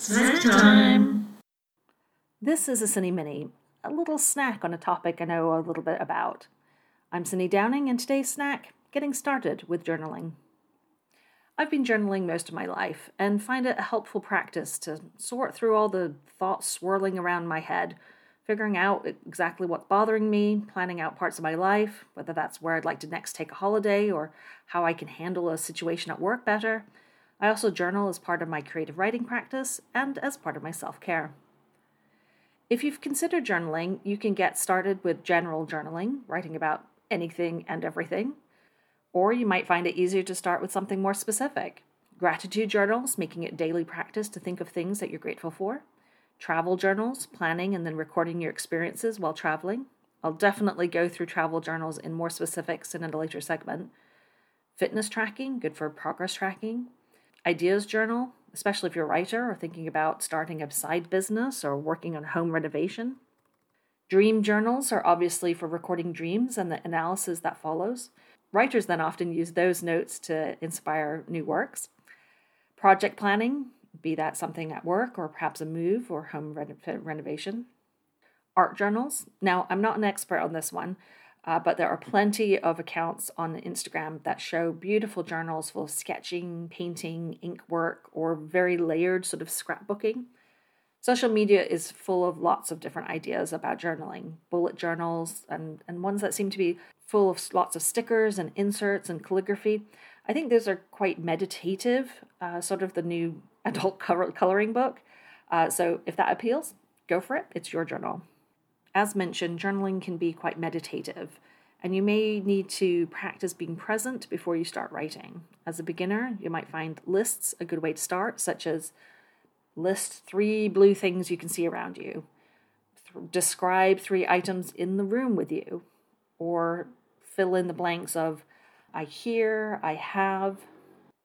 Snack time! This is a Sini-Mini, a little snack on a topic I know a little bit about. I'm Cindy Downing, and today's snack getting started with journaling. I've been journaling most of my life and find it a helpful practice to sort through all the thoughts swirling around my head, figuring out exactly what's bothering me, planning out parts of my life, whether that's where I'd like to next take a holiday or how I can handle a situation at work better. I also journal as part of my creative writing practice and as part of my self care. If you've considered journaling, you can get started with general journaling, writing about anything and everything. Or you might find it easier to start with something more specific. Gratitude journals, making it daily practice to think of things that you're grateful for. Travel journals, planning and then recording your experiences while traveling. I'll definitely go through travel journals in more specifics in a later segment. Fitness tracking, good for progress tracking. Ideas journal, especially if you're a writer or thinking about starting a side business or working on home renovation. Dream journals are obviously for recording dreams and the analysis that follows. Writers then often use those notes to inspire new works. Project planning, be that something at work or perhaps a move or home renovation. Art journals. Now, I'm not an expert on this one, uh, but there are plenty of accounts on Instagram that show beautiful journals full of sketching, painting, ink work, or very layered sort of scrapbooking. Social media is full of lots of different ideas about journaling, bullet journals, and, and ones that seem to be full of lots of stickers and inserts and calligraphy. I think those are quite meditative, uh, sort of the new adult coloring book. Uh, so if that appeals, go for it. It's your journal. As mentioned, journaling can be quite meditative, and you may need to practice being present before you start writing. As a beginner, you might find lists a good way to start, such as list three blue things you can see around you, Th- describe three items in the room with you, or fill in the blanks of I hear, I have.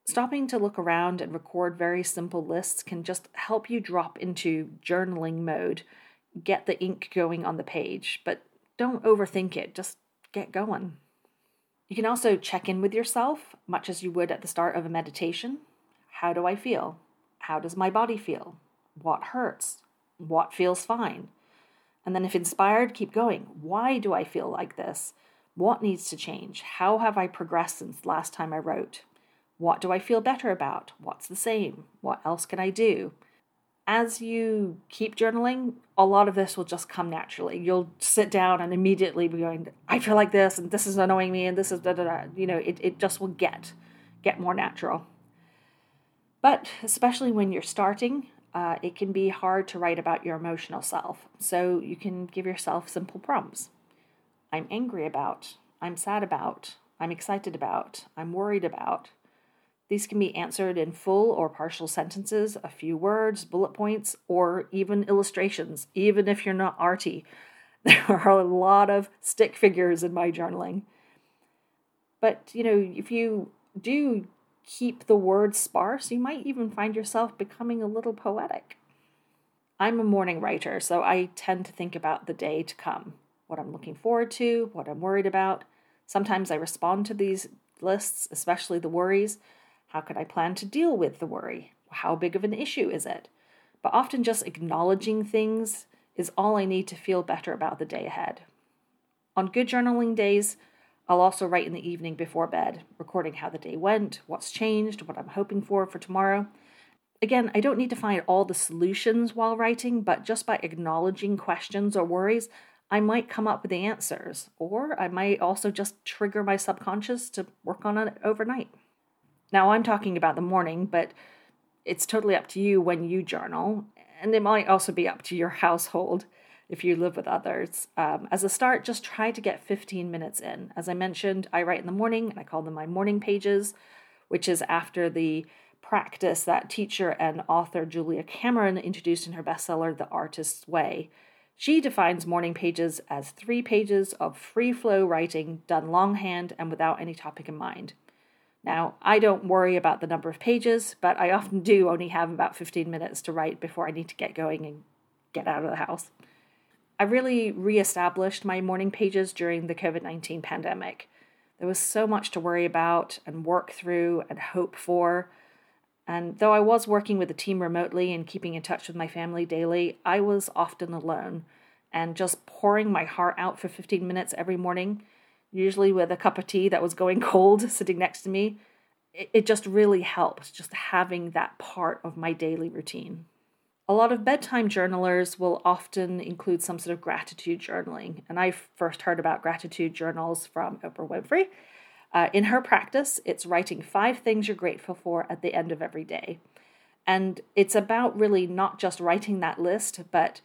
Stopping to look around and record very simple lists can just help you drop into journaling mode, get the ink going on the page, but don't overthink it, just get going. You can also check in with yourself, much as you would at the start of a meditation. How do I feel? How does my body feel? What hurts? What feels fine? And then, if inspired, keep going. Why do I feel like this? What needs to change? How have I progressed since last time I wrote? What do I feel better about? What's the same? What else can I do? As you keep journaling, a lot of this will just come naturally. You'll sit down and immediately be going, I feel like this, and this is annoying me, and this is da da da. You know, it, it just will get get more natural. But especially when you're starting, uh, it can be hard to write about your emotional self. So you can give yourself simple prompts. I'm angry about, I'm sad about, I'm excited about, I'm worried about. These can be answered in full or partial sentences, a few words, bullet points, or even illustrations, even if you're not arty. There are a lot of stick figures in my journaling. But, you know, if you do keep the words sparse, you might even find yourself becoming a little poetic. I'm a morning writer, so I tend to think about the day to come what I'm looking forward to, what I'm worried about. Sometimes I respond to these lists, especially the worries. How could I plan to deal with the worry? How big of an issue is it? But often just acknowledging things is all I need to feel better about the day ahead. On good journaling days, I'll also write in the evening before bed, recording how the day went, what's changed, what I'm hoping for for tomorrow. Again, I don't need to find all the solutions while writing, but just by acknowledging questions or worries, I might come up with the answers, or I might also just trigger my subconscious to work on it overnight. Now, I'm talking about the morning, but it's totally up to you when you journal, and it might also be up to your household if you live with others. Um, as a start, just try to get 15 minutes in. As I mentioned, I write in the morning, and I call them my morning pages, which is after the practice that teacher and author Julia Cameron introduced in her bestseller, The Artist's Way. She defines morning pages as three pages of free flow writing done longhand and without any topic in mind. Now, I don't worry about the number of pages, but I often do only have about 15 minutes to write before I need to get going and get out of the house. I really reestablished my morning pages during the COVID 19 pandemic. There was so much to worry about and work through and hope for. And though I was working with a team remotely and keeping in touch with my family daily, I was often alone and just pouring my heart out for 15 minutes every morning, usually with a cup of tea that was going cold sitting next to me. It, it just really helped, just having that part of my daily routine. A lot of bedtime journalers will often include some sort of gratitude journaling. And I first heard about gratitude journals from Oprah Winfrey. Uh, in her practice, it's writing five things you're grateful for at the end of every day. And it's about really not just writing that list, but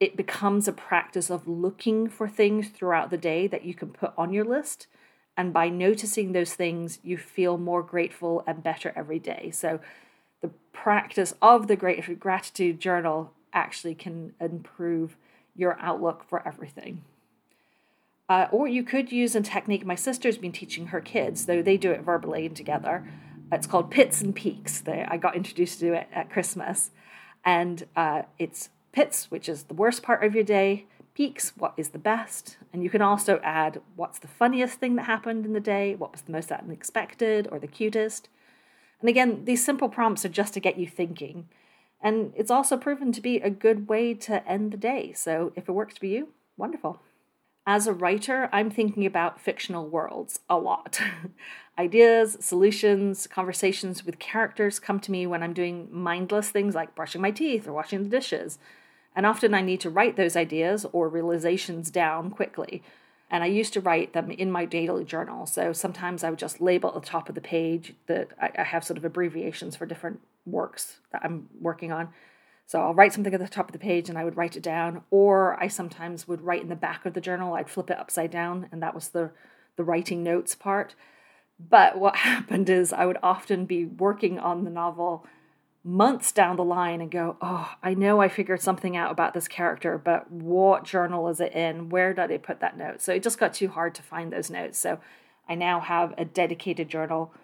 it becomes a practice of looking for things throughout the day that you can put on your list. And by noticing those things, you feel more grateful and better every day. So, the practice of the gratitude journal actually can improve your outlook for everything. Uh, or you could use a technique my sister's been teaching her kids, though they do it verbally and together. It's called Pits and Peaks. They, I got introduced to it at Christmas. And uh, it's pits, which is the worst part of your day, peaks, what is the best, and you can also add what's the funniest thing that happened in the day, what was the most unexpected or the cutest. And again, these simple prompts are just to get you thinking. And it's also proven to be a good way to end the day. So if it works for you, wonderful. As a writer, I'm thinking about fictional worlds a lot. Ideas, solutions, conversations with characters come to me when I'm doing mindless things like brushing my teeth or washing the dishes. And often I need to write those ideas or realizations down quickly. And I used to write them in my daily journal. So sometimes I would just label at the top of the page that I, have sort of abbreviations for different works that I'm working on. So I'll write something at the top of the page and I would write it down. Or I sometimes would write in the back of the journal. I'd flip it upside down, and that was the the writing notes part. But what happened is I would often be working on the novel months down the line and go, oh, I know I figured something out about this character, but what journal is it in? Where did I put that note? So it just got too hard to find those notes. So I now have a dedicated journal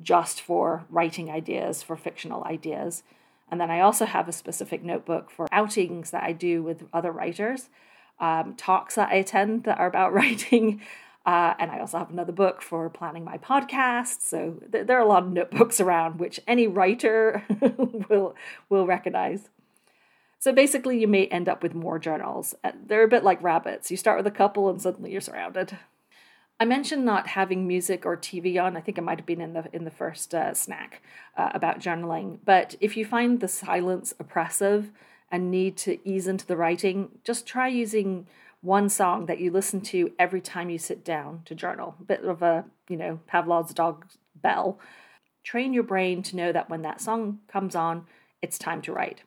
just for writing ideas, for fictional ideas. And then I also have a specific notebook for outings that I do with other writers, um, talks that I attend that are about writing, uh, and I also have another book for planning my podcast. So th- there are a lot of notebooks around, which any writer will will recognize. So basically, you may end up with more journals. Uh, they're a bit like rabbits. You start with a couple, and suddenly you're surrounded. I mentioned not having music or TV on. I think it might have been in the in the first uh, snack uh, about journaling. But if you find the silence oppressive and need to ease into the writing, just try using one song that you listen to every time you sit down to journal. A bit of a, you know, Pavlov's dog bell. Train your brain to know that when that song comes on, it's time to write.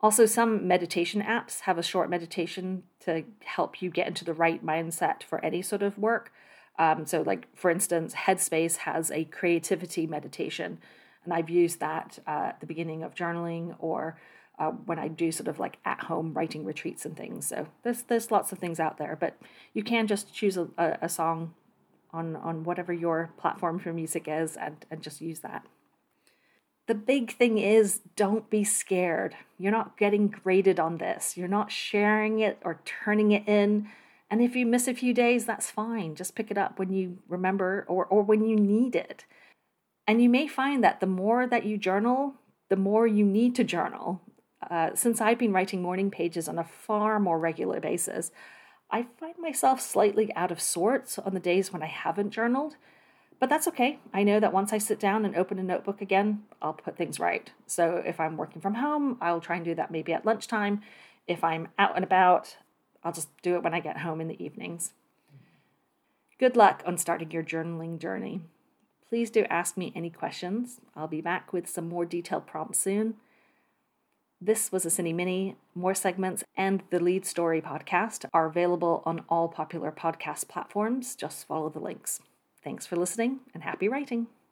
Also, some meditation apps have a short meditation to help you get into the right mindset for any sort of work. Um, so, like for instance, Headspace has a creativity meditation, and I've used that uh, at the beginning of journaling or uh, when I do sort of like at home writing retreats and things. So there's there's lots of things out there, but you can just choose a, a, a song on on whatever your platform for music is and and just use that. The big thing is don't be scared. You're not getting graded on this. You're not sharing it or turning it in. And if you miss a few days, that's fine. Just pick it up when you remember or, or when you need it. And you may find that the more that you journal, the more you need to journal. Uh, since I've been writing morning pages on a far more regular basis, I find myself slightly out of sorts on the days when I haven't journaled. But that's okay. I know that once I sit down and open a notebook again, I'll put things right. So if I'm working from home, I'll try and do that maybe at lunchtime. If I'm out and about, I'll just do it when I get home in the evenings. Good luck on starting your journaling journey. Please do ask me any questions. I'll be back with some more detailed prompts soon. This was a Sini-Mini. More segments and the lead story podcast are available on all popular podcast platforms. Just follow the links. Thanks for listening and happy writing.